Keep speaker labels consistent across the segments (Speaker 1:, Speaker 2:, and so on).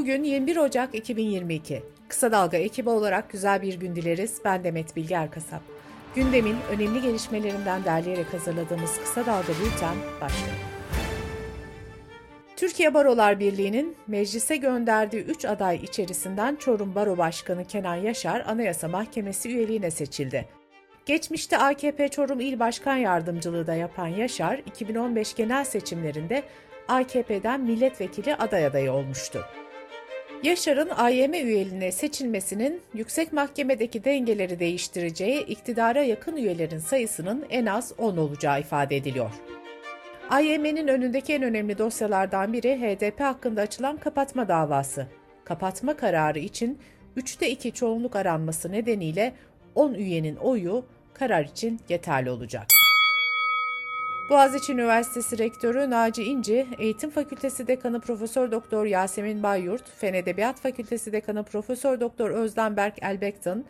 Speaker 1: Bugün 21 Ocak 2022. Kısa Dalga ekibi olarak güzel bir gün dileriz. Ben Demet Bilge Erkasap. Gündemin önemli gelişmelerinden derleyerek hazırladığımız Kısa Dalga Bülten başlıyor. Türkiye Barolar Birliği'nin meclise gönderdiği 3 aday içerisinden Çorum Baro Başkanı Kenan Yaşar Anayasa Mahkemesi üyeliğine seçildi. Geçmişte AKP Çorum İl Başkan Yardımcılığı da yapan Yaşar, 2015 genel seçimlerinde AKP'den milletvekili aday adayı olmuştu. Yaşar'ın AYM üyeliğine seçilmesinin yüksek mahkemedeki dengeleri değiştireceği iktidara yakın üyelerin sayısının en az 10 olacağı ifade ediliyor. AYM'nin önündeki en önemli dosyalardan biri HDP hakkında açılan kapatma davası. Kapatma kararı için 3'te 2 çoğunluk aranması nedeniyle 10 üyenin oyu karar için yeterli olacak. Boğaziçi Üniversitesi Rektörü Naci İnci, Eğitim Fakültesi Dekanı Profesör Doktor Yasemin Bayyurt, Fen Edebiyat Fakültesi Dekanı Profesör Doktor Özlem Berk Elbektan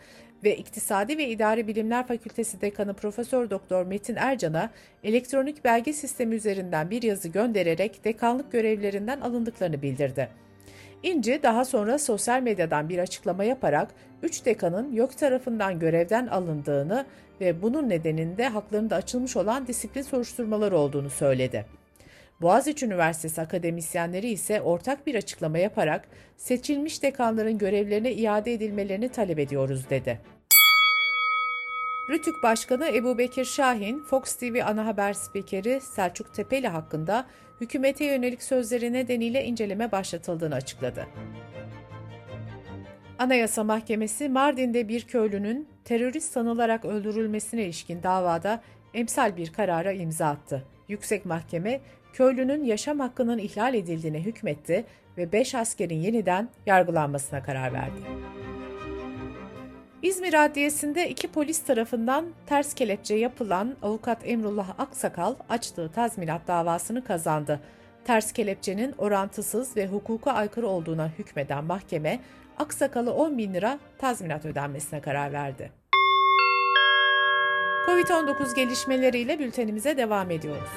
Speaker 1: ve İktisadi ve İdari Bilimler Fakültesi Dekanı Profesör Doktor Metin Ercan'a elektronik belge sistemi üzerinden bir yazı göndererek dekanlık görevlerinden alındıklarını bildirdi. İnci daha sonra sosyal medyadan bir açıklama yaparak 3 dekanın YÖK tarafından görevden alındığını ve bunun nedeninde haklarında açılmış olan disiplin soruşturmaları olduğunu söyledi. Boğaziçi Üniversitesi akademisyenleri ise ortak bir açıklama yaparak seçilmiş dekanların görevlerine iade edilmelerini talep ediyoruz dedi. Rütük Başkanı Ebu Bekir Şahin, Fox TV ana haber spikeri Selçuk Tepeli hakkında hükümete yönelik sözleri nedeniyle inceleme başlatıldığını açıkladı. Anayasa Mahkemesi Mardin'de bir köylünün terörist sanılarak öldürülmesine ilişkin davada emsal bir karara imza attı. Yüksek Mahkeme, köylünün yaşam hakkının ihlal edildiğine hükmetti ve 5 askerin yeniden yargılanmasına karar verdi. İzmir Adliyesi'nde iki polis tarafından ters kelepçe yapılan avukat Emrullah Aksakal açtığı tazminat davasını kazandı. Ters kelepçenin orantısız ve hukuka aykırı olduğuna hükmeden mahkeme, Aksakal'a 10 bin lira tazminat ödenmesine karar verdi. Covid-19 gelişmeleriyle bültenimize devam ediyoruz.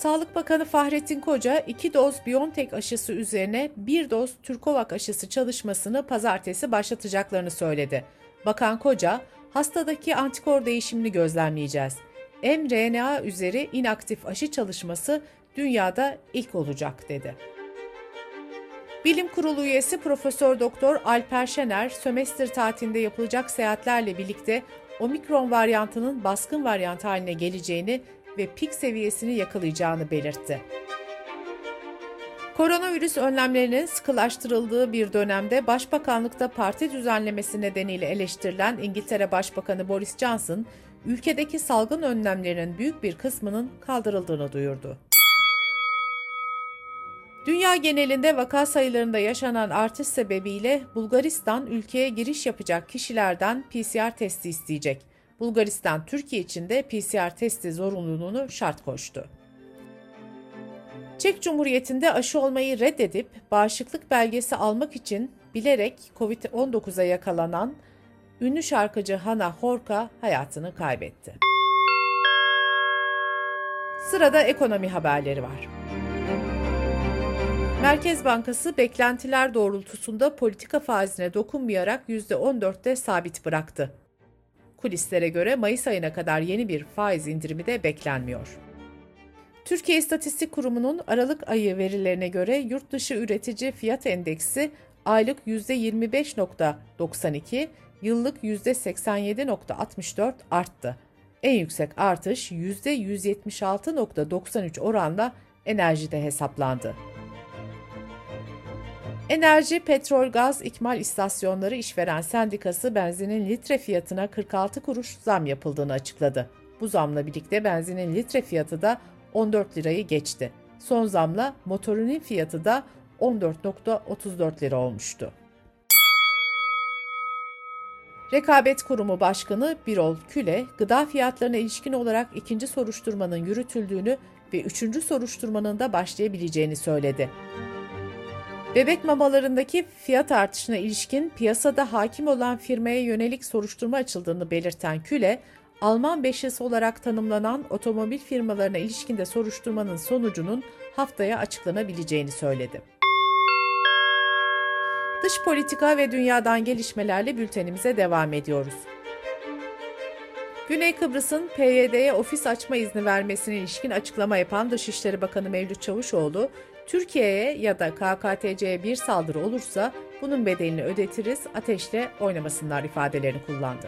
Speaker 1: Sağlık Bakanı Fahrettin Koca, 2 doz BioNTech aşısı üzerine 1 doz Türkovak aşısı çalışmasını pazartesi başlatacaklarını söyledi. Bakan Koca, hastadaki antikor değişimini gözlemleyeceğiz. mRNA üzeri inaktif aşı çalışması dünyada ilk olacak dedi. Bilim Kurulu üyesi Profesör Doktor Alper Şener, sömestr tatilinde yapılacak seyahatlerle birlikte omikron varyantının baskın varyant haline geleceğini ve pik seviyesini yakalayacağını belirtti. Koronavirüs önlemlerinin sıkılaştırıldığı bir dönemde Başbakanlıkta parti düzenlemesi nedeniyle eleştirilen İngiltere Başbakanı Boris Johnson, ülkedeki salgın önlemlerinin büyük bir kısmının kaldırıldığını duyurdu. Dünya genelinde vaka sayılarında yaşanan artış sebebiyle Bulgaristan ülkeye giriş yapacak kişilerden PCR testi isteyecek. Bulgaristan Türkiye için de PCR testi zorunluluğunu şart koştu. Çek Cumhuriyeti'nde aşı olmayı reddedip bağışıklık belgesi almak için bilerek COVID-19'a yakalanan ünlü şarkıcı Hana Horka hayatını kaybetti. Sırada ekonomi haberleri var. Merkez Bankası beklentiler doğrultusunda politika faizine dokunmayarak %14'te sabit bıraktı. Kulislere göre Mayıs ayına kadar yeni bir faiz indirimi de beklenmiyor. Türkiye İstatistik Kurumu'nun Aralık ayı verilerine göre yurt dışı üretici fiyat endeksi aylık %25.92, yıllık %87.64 arttı. En yüksek artış %176.93 oranla enerjide hesaplandı. Enerji, Petrol, Gaz, İkmal İstasyonları İşveren Sendikası benzinin litre fiyatına 46 kuruş zam yapıldığını açıkladı. Bu zamla birlikte benzinin litre fiyatı da 14 lirayı geçti. Son zamla motorinin fiyatı da 14.34 lira olmuştu. Rekabet Kurumu Başkanı Birol Küle, gıda fiyatlarına ilişkin olarak ikinci soruşturmanın yürütüldüğünü ve üçüncü soruşturmanın da başlayabileceğini söyledi. Bebek mamalarındaki fiyat artışına ilişkin piyasada hakim olan firmaya yönelik soruşturma açıldığını belirten Küle, Alman beşisi olarak tanımlanan otomobil firmalarına ilişkinde soruşturmanın sonucunun haftaya açıklanabileceğini söyledi. Dış politika ve dünyadan gelişmelerle bültenimize devam ediyoruz. Güney Kıbrıs'ın PYD'ye ofis açma izni vermesine ilişkin açıklama yapan Dışişleri Bakanı Mevlüt Çavuşoğlu, Türkiye'ye ya da KKTC'ye bir saldırı olursa bunun bedelini ödetiriz, ateşle oynamasınlar ifadelerini kullandı.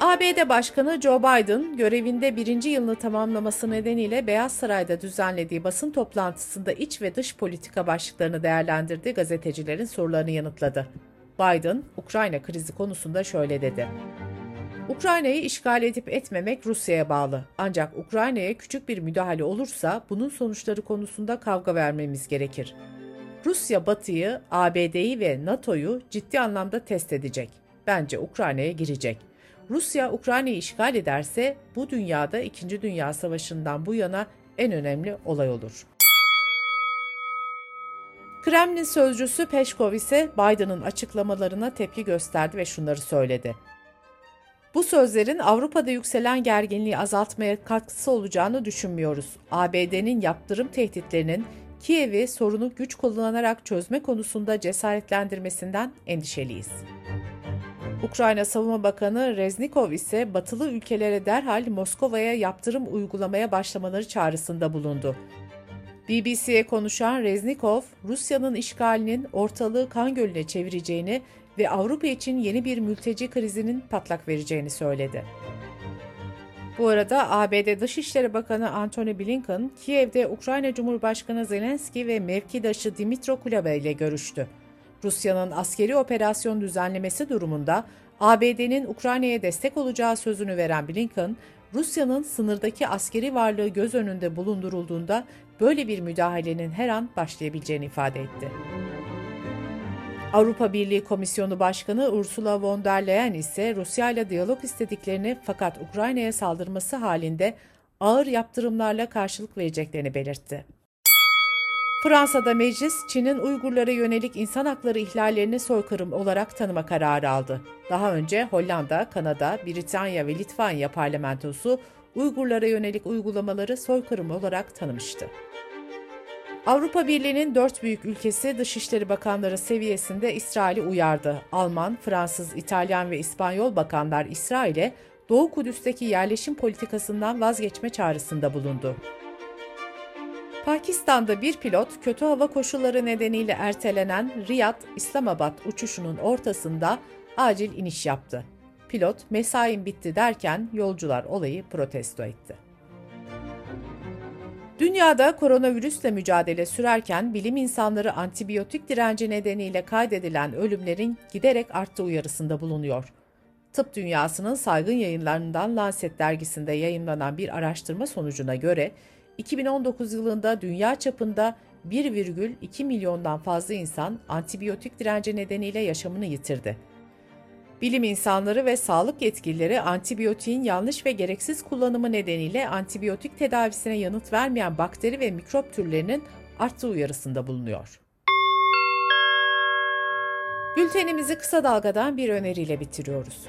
Speaker 1: ABD Başkanı Joe Biden görevinde birinci yılını tamamlaması nedeniyle Beyaz Saray'da düzenlediği basın toplantısında iç ve dış politika başlıklarını değerlendirdi, gazetecilerin sorularını yanıtladı. Biden, Ukrayna krizi konusunda şöyle dedi. Ukrayna'yı işgal edip etmemek Rusya'ya bağlı. Ancak Ukrayna'ya küçük bir müdahale olursa bunun sonuçları konusunda kavga vermemiz gerekir. Rusya Batı'yı, ABD'yi ve NATO'yu ciddi anlamda test edecek. Bence Ukrayna'ya girecek. Rusya Ukrayna'yı işgal ederse bu dünyada 2. Dünya Savaşı'ndan bu yana en önemli olay olur. Kremlin sözcüsü Peşkov ise Biden'ın açıklamalarına tepki gösterdi ve şunları söyledi. Bu sözlerin Avrupa'da yükselen gerginliği azaltmaya katkısı olacağını düşünmüyoruz. ABD'nin yaptırım tehditlerinin Kiev'i sorunu güç kullanarak çözme konusunda cesaretlendirmesinden endişeliyiz. Ukrayna Savunma Bakanı Reznikov ise batılı ülkelere derhal Moskova'ya yaptırım uygulamaya başlamaları çağrısında bulundu. BBC'ye konuşan Reznikov, Rusya'nın işgalinin ortalığı kan gölüne çevireceğini ve Avrupa için yeni bir mülteci krizinin patlak vereceğini söyledi. Bu arada ABD Dışişleri Bakanı Antony Blinken, Kiev'de Ukrayna Cumhurbaşkanı Zelenski ve mevkidaşı Dimitro Kuleba ile görüştü. Rusya'nın askeri operasyon düzenlemesi durumunda ABD'nin Ukrayna'ya destek olacağı sözünü veren Blinken, Rusya'nın sınırdaki askeri varlığı göz önünde bulundurulduğunda böyle bir müdahalenin her an başlayabileceğini ifade etti. Avrupa Birliği Komisyonu Başkanı Ursula von der Leyen ise Rusya ile diyalog istediklerini fakat Ukrayna'ya saldırması halinde ağır yaptırımlarla karşılık vereceklerini belirtti. Fransa'da meclis, Çin'in Uygurlara yönelik insan hakları ihlallerini soykırım olarak tanıma kararı aldı. Daha önce Hollanda, Kanada, Britanya ve Litvanya parlamentosu Uygurlara yönelik uygulamaları soykırım olarak tanımıştı. Avrupa Birliği'nin dört büyük ülkesi Dışişleri Bakanları seviyesinde İsrail'i uyardı. Alman, Fransız, İtalyan ve İspanyol bakanlar İsrail'e Doğu Kudüs'teki yerleşim politikasından vazgeçme çağrısında bulundu. Pakistan'da bir pilot kötü hava koşulları nedeniyle ertelenen Riyad-İslamabad uçuşunun ortasında acil iniş yaptı. Pilot mesain bitti derken yolcular olayı protesto etti. Dünyada koronavirüsle mücadele sürerken bilim insanları antibiyotik direnci nedeniyle kaydedilen ölümlerin giderek arttığı uyarısında bulunuyor. Tıp dünyasının saygın yayınlarından Lancet dergisinde yayınlanan bir araştırma sonucuna göre 2019 yılında dünya çapında 1,2 milyondan fazla insan antibiyotik direnci nedeniyle yaşamını yitirdi. Bilim insanları ve sağlık yetkilileri antibiyotiğin yanlış ve gereksiz kullanımı nedeniyle antibiyotik tedavisine yanıt vermeyen bakteri ve mikrop türlerinin arttığı uyarısında bulunuyor. Bültenimizi kısa dalgadan bir öneriyle bitiriyoruz.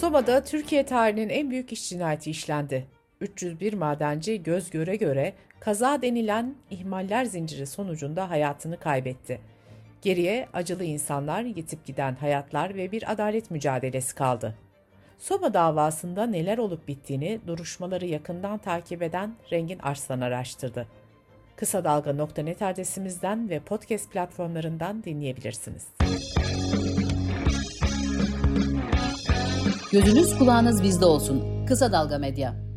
Speaker 1: Soma'da Türkiye tarihinin en büyük iş cinayeti işlendi. 301 madenci göz göre göre kaza denilen ihmaller zinciri sonucunda hayatını kaybetti. Geriye acılı insanlar, yitip giden hayatlar ve bir adalet mücadelesi kaldı. Soma davasında neler olup bittiğini duruşmaları yakından takip eden Rengin Arslan araştırdı. Kısa Dalga.net adresimizden ve podcast platformlarından dinleyebilirsiniz.
Speaker 2: Gözünüz kulağınız bizde olsun. Kısa Dalga Medya.